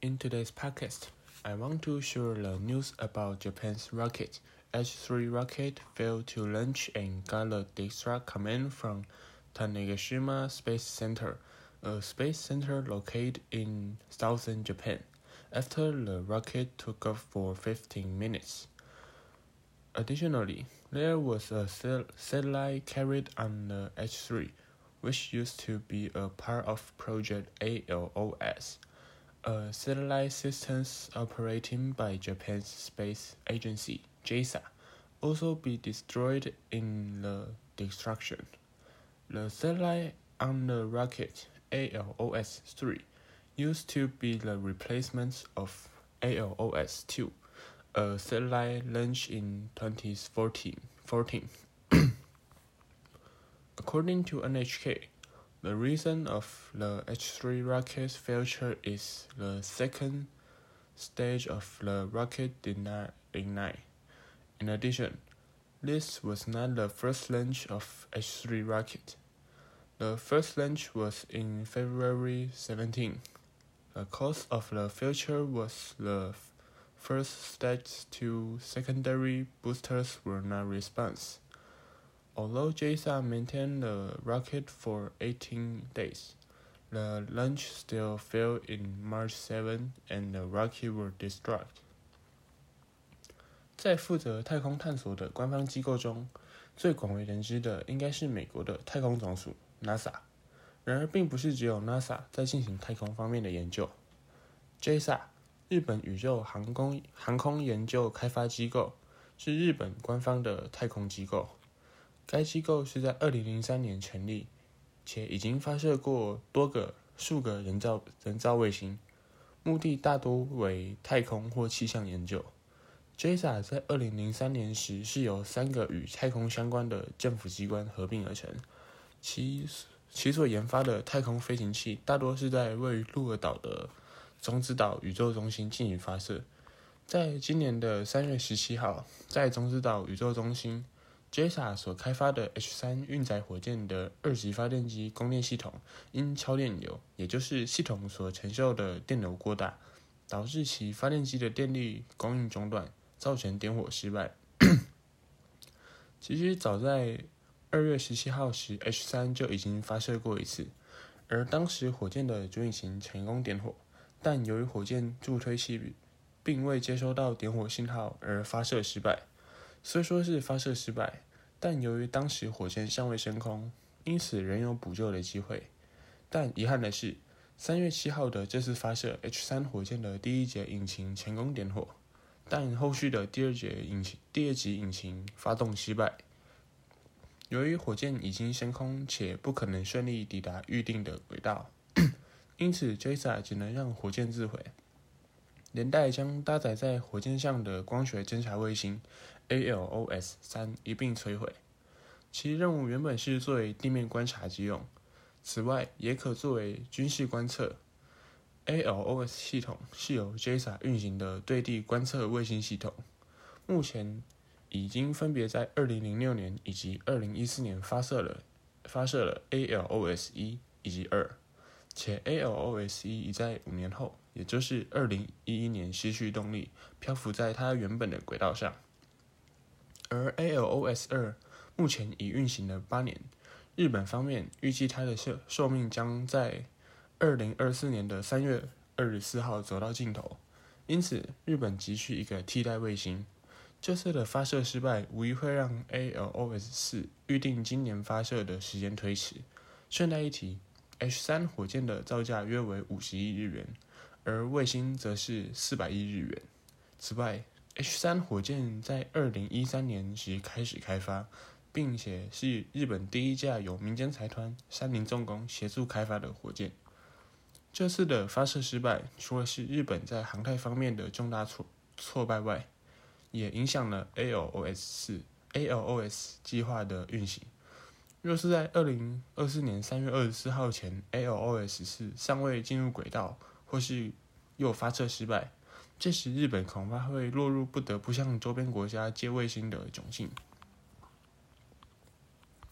In today's podcast, I want to share the news about Japan's rocket. H3 rocket failed to launch and got the distrust command from Tanegashima Space Center, a space center located in southern Japan, after the rocket took off for 15 minutes. Additionally, there was a satellite carried on the H3 which used to be a part of Project ALOS, a satellite systems operating by Japan's space agency JAXA, also be destroyed in the destruction. The satellite on the rocket ALOS-3 used to be the replacement of ALOS-2, a satellite launched in 2014. 14. According to NHK, the reason of the H3 rocket's failure is the second stage of the rocket did not ignite. In addition, this was not the first launch of H3 rocket. The first launch was in February 17. The cause of the failure was the first stage to secondary boosters were not response. Although JAXA maintained the rocket for 18 days, the launch still failed in March 7 and the rocket was destroyed. 在负责太空探索的官方机构中，最广为人知的应该是美国的太空总署 NASA。然而，并不是只有 NASA 在进行太空方面的研究。JAXA 日本宇宙航空航空研究开发机构是日本官方的太空机构。该机构是在二零零三年成立，且已经发射过多个数个人造人造卫星，目的大多为太空或气象研究。JAXA 在二零零三年时是由三个与太空相关的政府机关合并而成，其其所研发的太空飞行器大多是在位于鹿儿岛的种子岛宇宙中心进行发射。在今年的三月十七号，在种子岛宇宙中心。JAXA 所开发的 H3 运载火箭的二级发电机供电系统因超电流，也就是系统所承受的电流过大，导致其发电机的电力供应中断，造成点火失败。其实早在二月十七号时，H3 就已经发射过一次，而当时火箭的主引擎成功点火，但由于火箭助推器并未接收到点火信号而发射失败。虽说是发射失败，但由于当时火箭尚未升空，因此仍有补救的机会。但遗憾的是，三月七号的这次发射，H 三火箭的第一节引擎成功点火，但后续的第二节引擎、第二级引擎发动失败。由于火箭已经升空且不可能顺利抵达预定的轨道，因此 JAXA 只能让火箭自毁。连带将搭载在火箭上的光学侦察卫星 ALOS 三一并摧毁。其任务原本是作为地面观察机用，此外也可作为军事观测。ALOS 系统是由 JAXA 运行的对地观测卫星系统，目前已经分别在2006年以及2014年发射了发射了 ALOS 一以及二，且 ALOS 一已在五年后。也就是二零一一年失去动力，漂浮在它原本的轨道上。而 ALOS 二目前已运行了八年，日本方面预计它的寿寿命将在二零二四年的三月二十四号走到尽头，因此日本急需一个替代卫星。这次的发射失败无疑会让 ALOS 四预定今年发射的时间推迟。顺带一提，H 三火箭的造价约为五十亿日元。而卫星则是四百亿日元。此外，H 三火箭在二零一三年时开始开发，并且是日本第一架由民间财团三菱重工协助开发的火箭。这次的发射失败，除了是日本在航太方面的重大挫挫败外，也影响了 ALOS 四 ALOS 计划的运行。若是在二零二四年三月二十四号前，ALOS 四尚未进入轨道，或是又发射失败，这时日本恐怕会落入不得不向周边国家借卫星的窘境。